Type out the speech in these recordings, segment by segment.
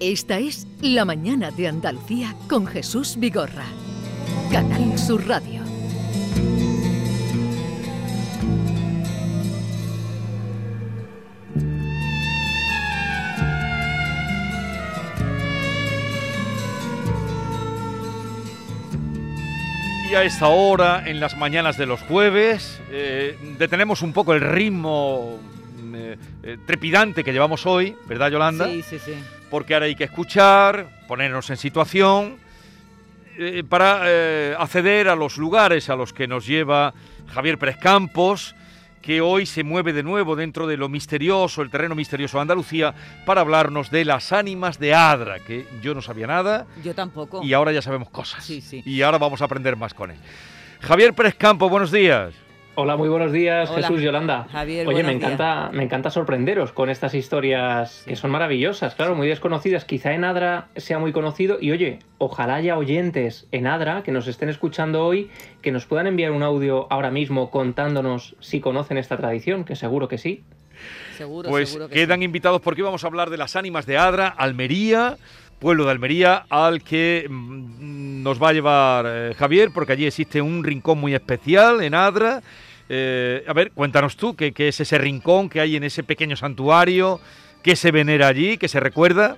Esta es La Mañana de Andalucía con Jesús Vigorra. Canal Sur Radio. Y a esta hora, en las mañanas de los jueves, eh, detenemos un poco el ritmo eh, eh, trepidante que llevamos hoy, ¿verdad, Yolanda? Sí, sí, sí. Porque ahora hay que escuchar, ponernos en situación eh, para eh, acceder a los lugares a los que nos lleva Javier Pérez Campos, que hoy se mueve de nuevo dentro de lo misterioso, el terreno misterioso de Andalucía, para hablarnos de las ánimas de Adra, que yo no sabía nada Yo tampoco. y ahora ya sabemos cosas. Sí, sí. Y ahora vamos a aprender más con él. Javier Pérez Campos, buenos días. Hola, muy buenos días, Hola, Jesús Yolanda. Javier, Oye, me encanta, me encanta sorprenderos con estas historias que son maravillosas, claro, muy desconocidas. Quizá en Adra sea muy conocido y oye, ojalá haya oyentes en Adra que nos estén escuchando hoy, que nos puedan enviar un audio ahora mismo contándonos si conocen esta tradición, que seguro que sí. Seguro, Pues seguro que quedan sí. invitados porque vamos a hablar de las ánimas de Adra, Almería, pueblo de Almería, al que mm, nos va a llevar eh, Javier, porque allí existe un rincón muy especial en Adra. Eh, a ver, cuéntanos tú, ¿qué, qué es ese rincón que hay en ese pequeño santuario? ¿Qué se venera allí? ¿Qué se recuerda?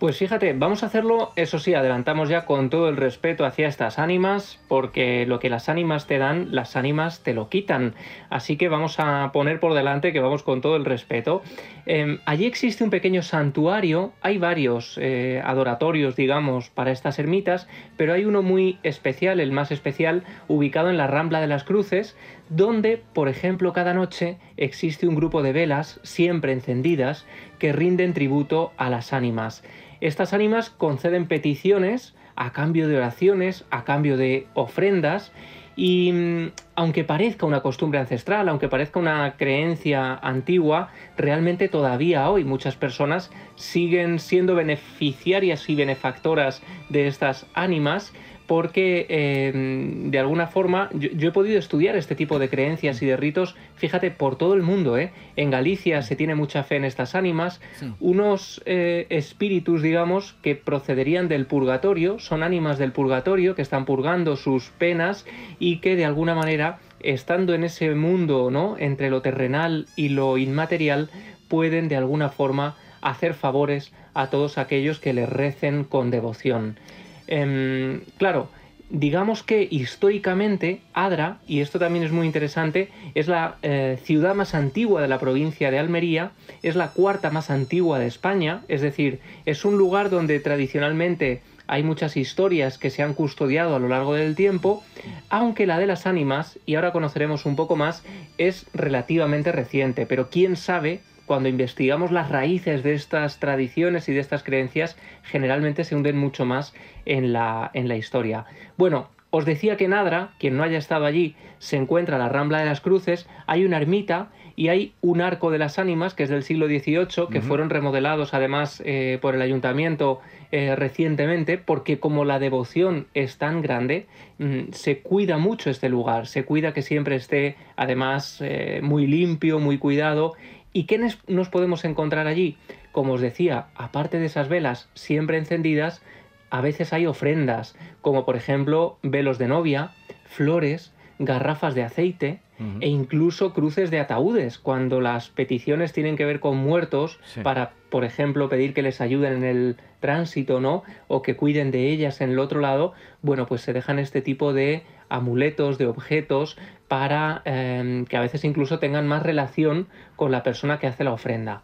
Pues fíjate, vamos a hacerlo, eso sí, adelantamos ya con todo el respeto hacia estas ánimas, porque lo que las ánimas te dan, las ánimas te lo quitan. Así que vamos a poner por delante que vamos con todo el respeto. Eh, allí existe un pequeño santuario, hay varios eh, adoratorios, digamos, para estas ermitas, pero hay uno muy especial, el más especial, ubicado en la Rambla de las Cruces, donde, por ejemplo, cada noche existe un grupo de velas, siempre encendidas, que rinden tributo a las ánimas. Estas ánimas conceden peticiones a cambio de oraciones, a cambio de ofrendas, y mm, aunque parezca una costumbre ancestral, aunque parezca una creencia antigua, realmente todavía hoy muchas personas siguen siendo beneficiarias y benefactoras de estas ánimas porque eh, de alguna forma yo, yo he podido estudiar este tipo de creencias y de ritos, fíjate, por todo el mundo. ¿eh? En Galicia se tiene mucha fe en estas ánimas, Sí. unos eh, espíritus, digamos, que procederían del purgatorio, son ánimas del purgatorio que están purgando sus penas y que de alguna manera, estando en ese mundo, ¿no? Entre lo terrenal y lo inmaterial, pueden de alguna forma hacer favores a todos aquellos que les recen con devoción. Em, claro, digamos que históricamente Adra, y esto también es muy interesante, es la eh, ciudad más antigua de la provincia de Almería, es la cuarta más antigua de España, es decir, es un lugar donde tradicionalmente hay muchas historias que se han custodiado a lo largo del tiempo, aunque la de las ánimas, y ahora conoceremos un poco más, es relativamente reciente, pero quién sabe cuando investigamos las raíces de estas tradiciones y de estas creencias, generalmente se hunden mucho más en la, en la historia. Bueno, os decía que en Adra, quien no haya estado allí, se encuentra la Rambla de las Cruces, hay una ermita y hay un arco de las ánimas, que es del siglo XVIII, que fueron remodelados además eh, por el ayuntamiento eh, recientemente, porque como la devoción es tan grande, mm, se cuida mucho este lugar, se cuida que siempre esté además eh, muy limpio, muy cuidado. ¿Y qué nos podemos encontrar allí? Como os decía, aparte de esas velas siempre encendidas, a veces hay ofrendas, como por ejemplo velos de novia, flores, garrafas de aceite e incluso cruces de ataúdes, cuando las peticiones tienen que ver con muertos, Sí. para, por ejemplo, pedir que les ayuden en el tránsito, ¿no? O que cuiden de ellas en el otro lado, bueno, pues se dejan este tipo de amuletos, de objetos, para eh, que a veces incluso tengan más relación con la persona que hace la ofrenda.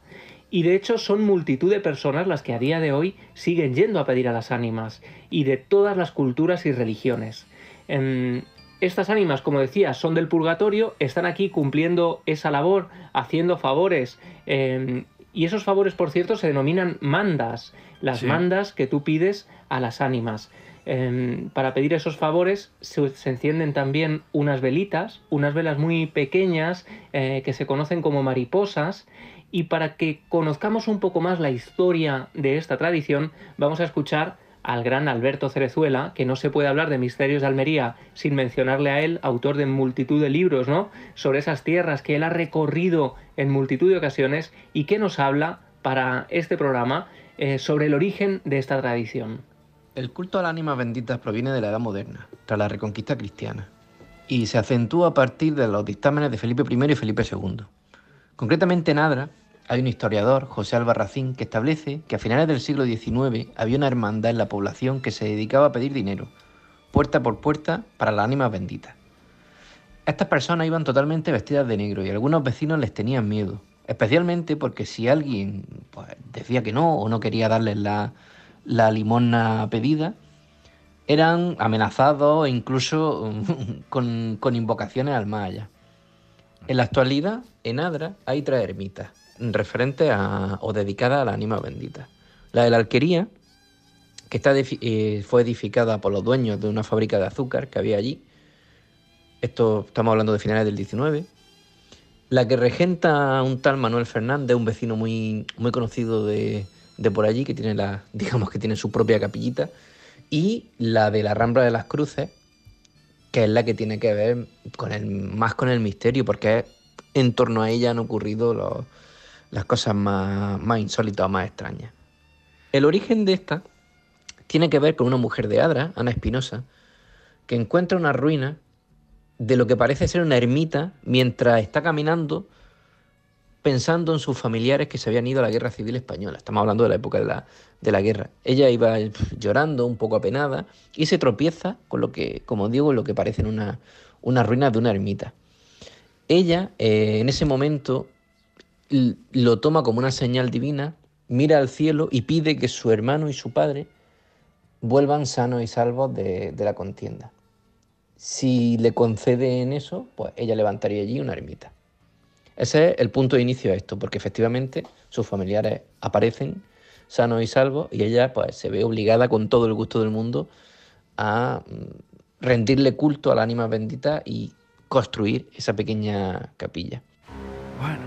Y de hecho son multitud de personas las que a día de hoy siguen yendo a pedir a las ánimas, y de todas las culturas y religiones. Em, estas ánimas, como decía, son del purgatorio, están aquí cumpliendo esa labor, haciendo favores. em, y esos favores, por cierto, se denominan mandas, las Sí. mandas que tú pides a las ánimas. Em, para pedir esos favores se, encienden también unas velitas, unas velas muy pequeñas eh, que se conocen como mariposas. Y para que conozcamos un poco más la historia de esta tradición, vamos a escuchar al gran Alberto Cerezuela, que no se puede hablar de Misterios de Almería sin mencionarle a él, autor de multitud de libros, ¿no? Sobre esas tierras que él ha recorrido en multitud de ocasiones y que nos habla para este programa eh, sobre el origen de esta tradición. El culto a las ánimas benditas proviene de la Edad Moderna, tras la Reconquista cristiana, y se acentúa a partir de los dictámenes de Felipe I y Felipe II. Concretamente en Adra hay un historiador, José Albarracín, que establece que a finales del siglo XIX había una hermandad en la población que se dedicaba a pedir dinero, puerta por puerta, para las ánimas benditas. Estas personas iban totalmente vestidas de negro y algunos vecinos les tenían miedo, especialmente porque si alguien pues, decía que no o no quería darles la, la limosna pedida, eran amenazados e incluso con, invocaciones al más. En la actualidad, en Adra hay tres ermitas referentes a, o dedicadas a la ánima bendita. La de la alquería, que está, eh, fue edificada por los dueños de una fábrica de azúcar que había allí. Esto estamos hablando de finales del 19. La que regenta un tal Manuel Fernández, un vecino muy, muy conocido de, de por allí, que tiene la, digamos que tiene su propia capillita. Y la de la Rambla de las Cruces, que es la que tiene que ver con el, más con el misterio, porque en torno a ella han ocurrido las cosas más, más insólitas o más extrañas. El origen de esta tiene que ver con una mujer de Adra, Ana Espinosa, que encuentra una ruina de lo que parece ser una ermita mientras está caminando pensando en sus familiares que se habían ido a la guerra civil española. Estamos hablando de la época de la, de la guerra. Ella iba llorando, un poco apenada, y se tropieza con lo que, como digo, lo que parecen una, una ruina de una ermita. Ella, eh, en ese momento, lo toma como una señal divina, mira al cielo y pide que su hermano y su padre vuelvan sanos y salvos de, de la contienda. Si le conceden eso, pues ella levantaría allí una ermita. Ese es el punto de inicio de esto, porque efectivamente sus familiares aparecen sanos y salvos y ella pues se ve obligada con todo el gusto del mundo a mm, rendirle culto a la ánima bendita y construir esa pequeña capilla. Bueno,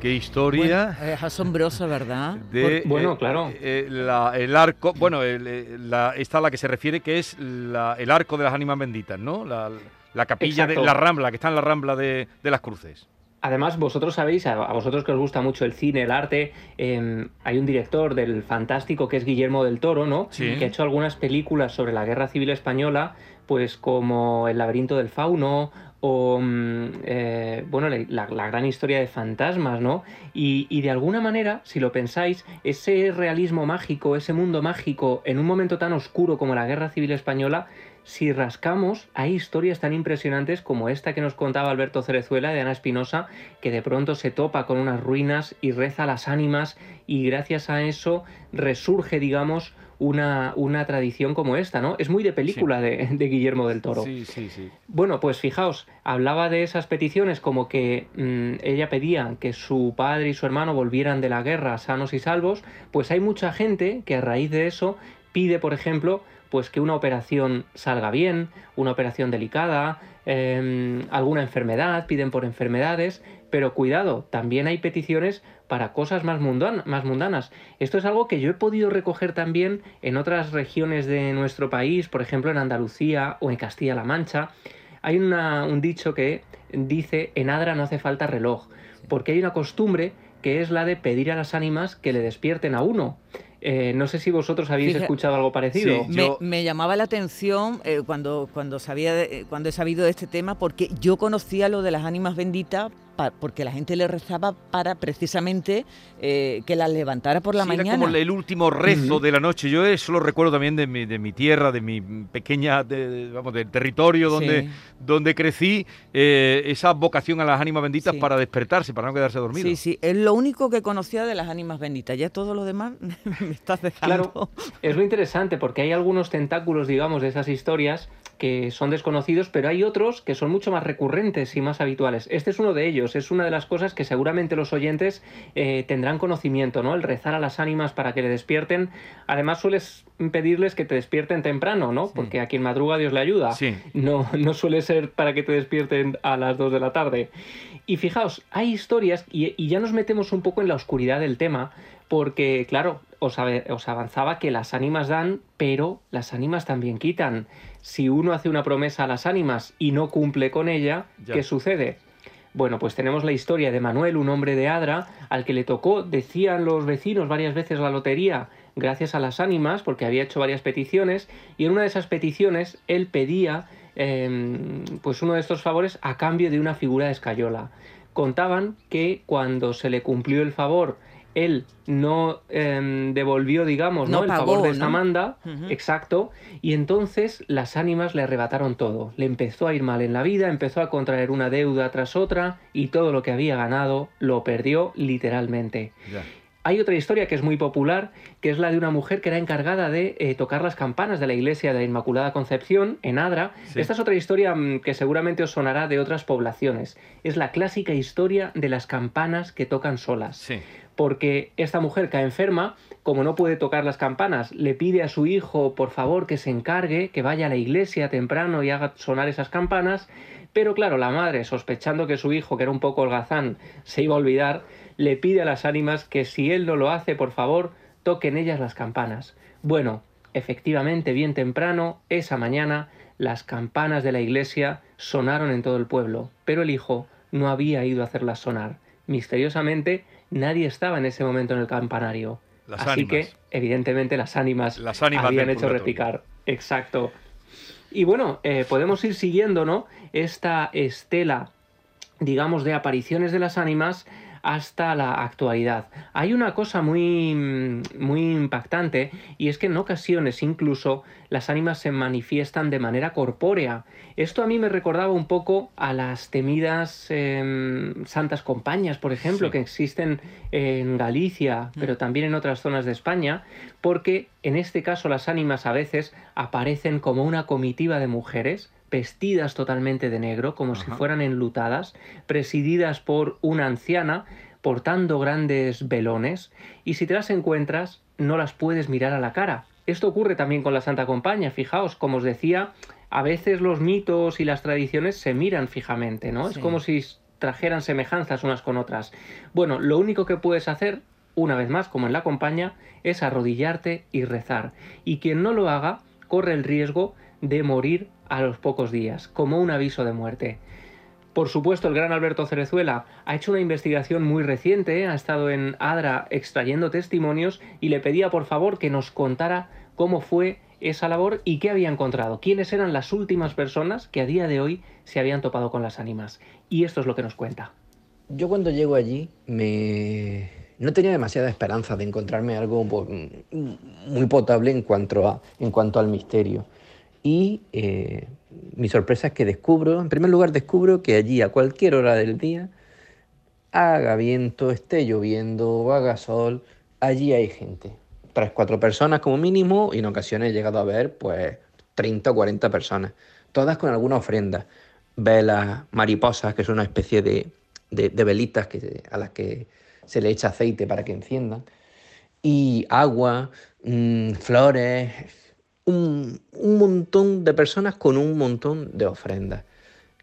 qué historia. es asombrosa, ¿verdad? De, bueno, eh, claro. eh, la- el arco, bueno, el, eh, la, esta a la que se refiere que es la- el arco de las ánimas benditas, ¿no? La, la capilla de la Rambla, que está en la Rambla de, de las Cruces. Además, vosotros sabéis, a vosotros que os gusta mucho el cine, el arte, eh, hay un director del fantástico que es Guillermo del Toro, ¿no? Sí. Que ha hecho algunas películas sobre la Guerra Civil Española, pues como El laberinto del fauno o, mm, eh, bueno, la, la- la gran historia de fantasmas, ¿no? Y, y de alguna manera, si lo pensáis, ese realismo mágico, ese mundo mágico, en un momento tan oscuro como la Guerra Civil Española, si rascamos, hay historias tan impresionantes como esta que nos contaba Alberto Cerezuela de Ana Espinosa, que de pronto se topa con unas ruinas y reza las ánimas y gracias a eso resurge, digamos, una, una tradición como esta, ¿no? Es muy de película de, de Guillermo del Toro. Sí, sí, sí. Bueno, pues fijaos, hablaba de esas peticiones como que mm, ella pedía que su padre y su hermano volvieran de la guerra sanos y salvos, pues hay mucha gente que a raíz de eso pide, por ejemplo, pues que una operación salga bien, una operación delicada, em, alguna enfermedad, piden por enfermedades, pero cuidado, también hay peticiones para cosas más, mundan- más mundanas. Esto es algo que yo he podido recoger también en otras regiones de nuestro país, por ejemplo en Andalucía o en Castilla-La Mancha. Hay un dicho que dice, en Adra no hace falta reloj, porque hay una costumbre que es la de pedir a las ánimas que le despierten a uno. Eh, no sé si vosotros habéis Fija- escuchado algo parecido. Sí. Me, Yo- me llamaba la atención eh, cuando, cuando, sabía de- eh, cuando he sabido de este tema, porque yo conocía lo de las ánimas benditas, porque la gente le rezaba para precisamente eh, que las levantara por la Sí, Era mañana. como el último rezo de la noche. Yo eso lo recuerdo también de mi, de mi tierra, de mi pequeña, de- de- vamos, del territorio donde, Sí. donde crecí, eh, esa vocación a las ánimas benditas Sí. para despertarse, para no quedarse dormido. Sí, sí, es lo único que conocía de las ánimas benditas. Ya todo lo demás me estás dejando. Claro, es lo interesante porque hay algunos tentáculos, digamos, de esas historias que son desconocidos, pero hay otros que son mucho más recurrentes y más habituales. Este es uno de ellos, es una de las cosas que seguramente los oyentes eh, tendrán conocimiento, ¿no? El rezar a las ánimas para que le despierten. Además, sueles pedirles que te despierten temprano, ¿no? Porque a quien madruga Dios le ayuda. Sí. No, no suele ser para que te despierten a las 2 de la tarde. Y fijaos, hay historias, y, y ya nos metemos un poco en la oscuridad del tema, porque, claro, os, avanzaba que las ánimas dan, pero las ánimas también quitan. Si uno hace una promesa a las ánimas y no cumple con ella, Ya. ¿qué sucede? Bueno, pues tenemos la historia de Manuel, un hombre de Adra, al que le tocó, decían los vecinos varias veces la lotería, gracias a las ánimas, porque había hecho varias peticiones, y en una de esas peticiones él pedía em, pues uno de estos favores a cambio de una figura de escayola. Contaban que cuando se le cumplió el favor él no em, devolvió, digamos, ¿no? el favor de esta manda, exacto, y entonces las ánimas le arrebataron todo. Le empezó a ir mal en la vida, empezó a contraer una deuda tras otra y todo lo que había ganado lo perdió literalmente. Hay otra historia que es muy popular, que es la de una mujer que era encargada de eh, tocar las campanas de la iglesia de la Inmaculada Concepción en Adra. Esta es otra historia mm, que seguramente os sonará de otras poblaciones. Es la clásica historia de las campanas que tocan solas. Sí porque esta mujer cae enferma, como no puede tocar las campanas, le pide a su hijo por favor que se encargue, que vaya a la iglesia temprano y haga sonar esas campanas, pero claro, la madre, sospechando que su hijo, que era un poco holgazán, se iba a olvidar, le pide a las ánimas que si él no lo hace, por favor, toquen ellas las campanas. Bueno, efectivamente, bien temprano, esa mañana, las campanas de la iglesia sonaron en todo el pueblo, pero el hijo no había ido a hacerlas sonar. Misteriosamente, nadie estaba en ese momento en el campanario. Así que, evidentemente, las ánimas, las habían hecho repicar. Exacto. Y bueno, eh, podemos ir siguiendo, ¿no? Esta estela, digamos, de apariciones de las ánimas hasta la actualidad. Hay una cosa muy, muy impactante y es que en ocasiones incluso las ánimas se manifiestan de manera corpórea. Esto a mí me recordaba un poco a las temidas em, santas compañías, por ejemplo, que existen en Galicia, mm. pero también en otras zonas de España, porque en este caso las ánimas a veces aparecen como una comitiva de mujeres vestidas totalmente de negro, como si fueran enlutadas, presididas por una anciana, portando grandes velones, y si te las encuentras, no las puedes mirar a la cara. Esto ocurre también con la Santa Compañía, fijaos, como os decía, a veces los mitos y las tradiciones se miran fijamente, ¿no? Es como si trajeran semejanzas unas con otras. Bueno, lo único que puedes hacer, una vez más, como en la compañía, es arrodillarte y rezar. Y quien no lo haga, corre el riesgo de morir a los pocos días, como un aviso de muerte. Por supuesto, el gran Alberto Cerezuela ha hecho una investigación muy reciente, ha estado en Adra extrayendo testimonios y le pedía por favor que nos contara cómo fue esa labor y qué había encontrado, quiénes eran las últimas personas que a día de hoy se habían topado con las ánimas. Y esto es lo que nos cuenta. Yo cuando llego allí me... no tenía demasiada esperanza de encontrarme algo muy potable en cuanto, a, en cuanto al misterio. Y eh, mi sorpresa es que descubro, en primer lugar descubro que allí a cualquier hora del día, haga viento, esté lloviendo, haga sol, allí hay gente. Tres, cuatro personas como mínimo y en ocasiones he llegado a ver pues 30 o 40 personas, todas con alguna ofrenda. Velas, mariposas, que son una especie de, de, velitas que, a las que se le echa aceite para que enciendan, y agua, mm, flores, un, montón de personas con un montón de ofrendas.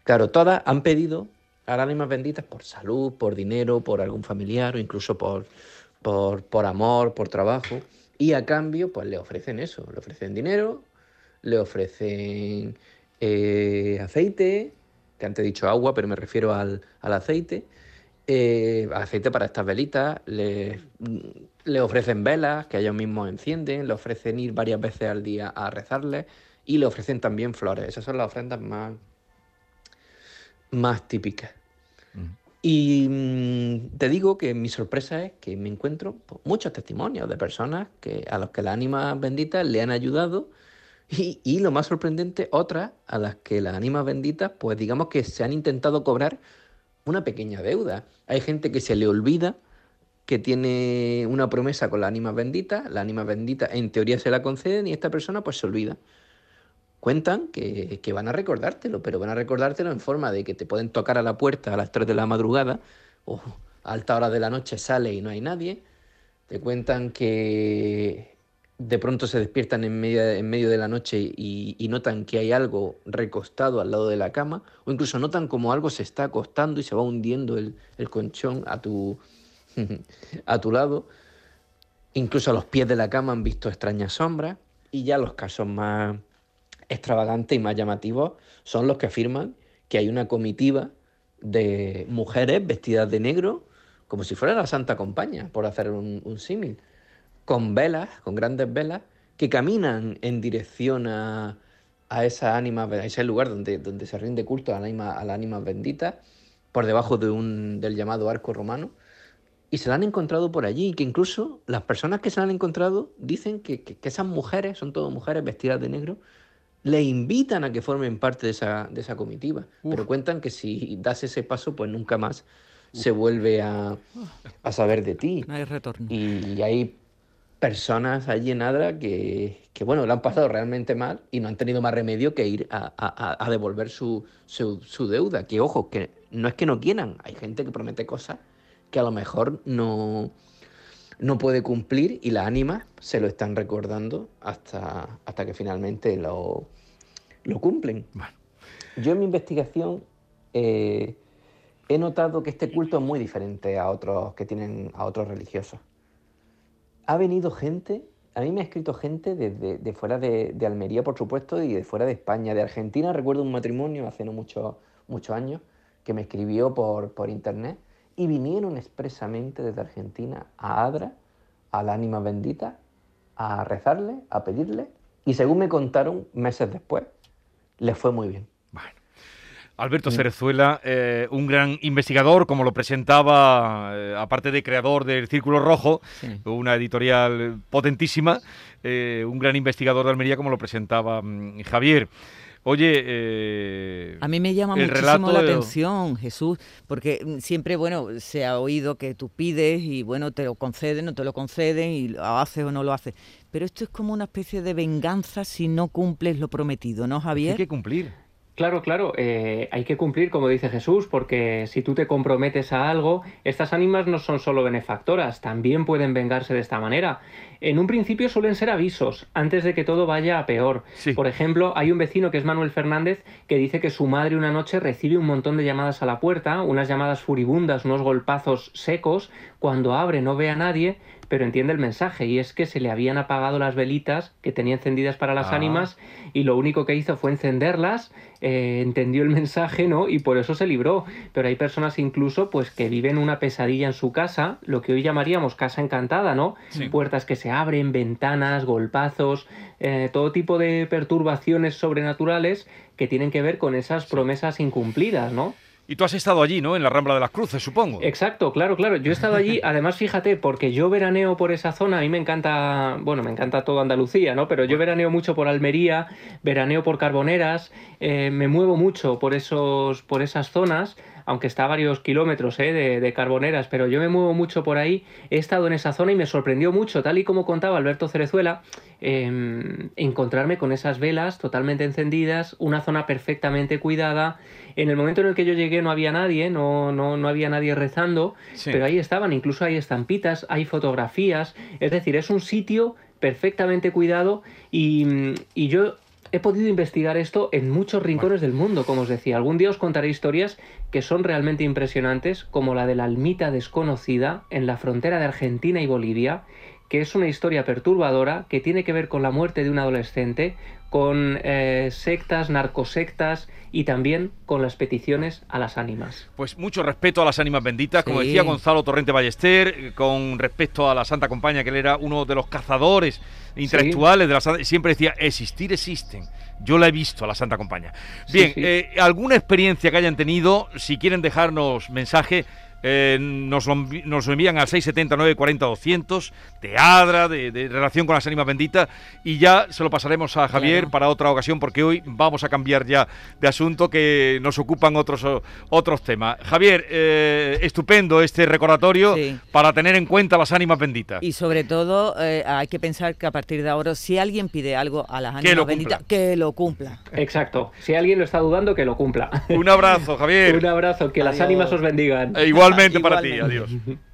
Claro, todas han pedido a las ánimas benditas por salud, por dinero, por algún familiar o incluso por, por, amor, por trabajo. Y a cambio, pues le ofrecen eso, le ofrecen dinero, le ofrecen eh, aceite, que antes he dicho agua, pero me refiero al, al aceite, eh, aceite para estas velitas, le, le, ofrecen velas que ellos mismos encienden, le ofrecen ir varias veces al día a rezarles y le ofrecen también flores. Esas son las ofrendas más, más típicas. Y mm, te digo que mi sorpresa es que me encuentro pues, muchos testimonios de personas que, a los que las ánimas benditas le han ayudado y, y, lo más sorprendente, otras a las que las ánimas benditas, pues digamos que se han intentado cobrar una pequeña deuda. Hay gente que se le olvida que tiene una promesa con la ánima bendita, la ánima bendita en teoría se la conceden y esta persona pues se olvida. Cuentan que, que, van a recordártelo, pero van a recordártelo en forma de que te pueden tocar a la puerta a las 3 de la madrugada o a alta hora de la noche sale y no hay nadie. Te cuentan que de pronto se despiertan en medio, en medio de la noche y, notan que hay algo recostado al lado de la cama, o incluso notan como algo se está acostando y se va hundiendo el, colchón a tu, a tu lado. Incluso a los pies de la cama han visto extrañas sombras, y ya los casos más extravagantes y más llamativos son los que afirman que hay una comitiva de mujeres vestidas de negro, como si fuera la Santa Compañía, por hacer un, un símil, con velas, con grandes velas, que caminan en dirección a, a esa ánima, a ese lugar donde, donde se rinde culto a la ánima, a la ánima bendita, por debajo de un, del llamado arco romano, y se la han encontrado por allí, y que incluso las personas que se la han encontrado dicen que, que, que esas mujeres, son todas mujeres vestidas de negro, le invitan a que formen parte de esa, de esa comitiva, Uf. pero cuentan que si das ese paso, pues nunca más se vuelve a, a saber de ti. No hay retorno. Y hay personas allí en Adra que, que, bueno, lo han pasado realmente mal y no han tenido más remedio que ir a, a- a devolver su, su, su deuda. Que ojo, que no es que no quieran, hay gente que promete cosas que a lo mejor no, no puede cumplir y las ánimas se lo están recordando hasta, hasta que finalmente lo, lo cumplen. Bueno. Yo en mi investigación eh, he notado que este culto es muy diferente a otros que tienen a otros religiosos. Ha venido gente, a mí me ha escrito gente de fuera de, Almería, por supuesto, y de fuera de España, de Argentina. Recuerdo un matrimonio hace no muchos muchos años que me escribió por, por internet y vinieron expresamente desde Argentina a Adra, a la ánima bendita, a rezarle, a pedirle, y según me contaron meses después, les fue muy bien. Alberto Cerezuela, eh, un gran investigador, como lo presentaba, eh, aparte de creador del Círculo Rojo, Sí. una editorial potentísima, eh, un gran investigador de Almería, como lo presentaba mm, Javier. Oye, eh, A mí me llama muchísimo la de- atención, Jesús, porque mm, siempre, bueno, se ha oído que tú pides y, bueno, te lo conceden o te lo conceden y lo haces o no lo haces. Pero esto es como una especie de venganza si no cumples lo prometido, ¿no, hay Javier? que cumplir. Claro, claro, eh, hay que cumplir, como dice Jesús, porque si tú te comprometes a algo, estas ánimas no son solo benefactoras, también pueden vengarse de esta manera. En un principio suelen ser avisos, antes de que todo vaya a peor. Sí. Por ejemplo, hay un vecino que es Manuel Fernández que dice que su madre una noche recibe un montón de llamadas a la puerta, unas llamadas furibundas, unos golpazos secos, cuando abre no ve a nadie, pero entiende el mensaje y es que se le habían apagado las velitas que tenía encendidas para las Ah. ánimas y lo único que hizo fue encenderlas, eh, entendió el mensaje, ¿no? Y por eso se libró. Pero hay personas incluso pues que viven una pesadilla en su casa, lo que hoy llamaríamos casa encantada, ¿no? Sí. Puertas que se abren, ventanas, golpazos, eh, todo tipo de perturbaciones sobrenaturales que tienen que ver con esas promesas incumplidas, ¿no? Y tú has estado allí, ¿no? En la Rambla de las Cruces, supongo. Exacto, claro, claro. Yo he estado allí, además, fíjate, porque yo veraneo por esa zona, a mí me encanta, bueno, me encanta toda Andalucía, ¿no? Pero yo veraneo mucho por Almería, veraneo por Carboneras, eh, me muevo mucho por esos, por esas zonas, aunque está a varios kilómetros ¿eh? de, de Carboneras, pero yo me muevo mucho por ahí, he estado en esa zona y me sorprendió mucho, tal y como contaba Alberto Cerezuela, eh, encontrarme con esas velas totalmente encendidas, una zona perfectamente cuidada. En el momento en el que yo llegué no había nadie, no, no, no había nadie rezando, Sí. pero ahí estaban, incluso hay estampitas, hay fotografías, es decir, es un sitio perfectamente cuidado y, y yo he podido investigar esto en muchos rincones del mundo, como os decía. Algún día os contaré historias que son realmente impresionantes, como la de la almita desconocida en la frontera de Argentina y Bolivia, que es una historia perturbadora que tiene que ver con la muerte de un adolescente, con eh, sectas, narcosectas y también con las peticiones a las ánimas. Pues mucho respeto a las ánimas benditas, como decía Gonzalo Torrente Ballester, eh, con respecto a la Santa Compañía, que él era uno de los cazadores intelectuales de la Santa, siempre decía, existir existen. Yo la he visto a la Santa Compañía. Bien, sí. eh, alguna experiencia que hayan tenido, si quieren dejarnos mensaje, eh, nos, lo, nos lo envían al 679 40 200 de Adra, de, de relación con las ánimas benditas, y ya se lo pasaremos a Javier Claro. para otra ocasión, porque hoy vamos a cambiar ya de asunto que nos ocupan otros, otros temas. Javier, eh, estupendo este recordatorio Sí. para tener en cuenta las ánimas benditas. Y sobre todo eh, hay que pensar que a partir de ahora, si alguien pide algo a las Que ánimas benditas, cumpla. que lo cumpla. Exacto. Si alguien lo está dudando, que lo cumpla. Un abrazo, Javier. Un abrazo, que las Adiós. ánimas os bendigan. E igualmente para ti, adiós.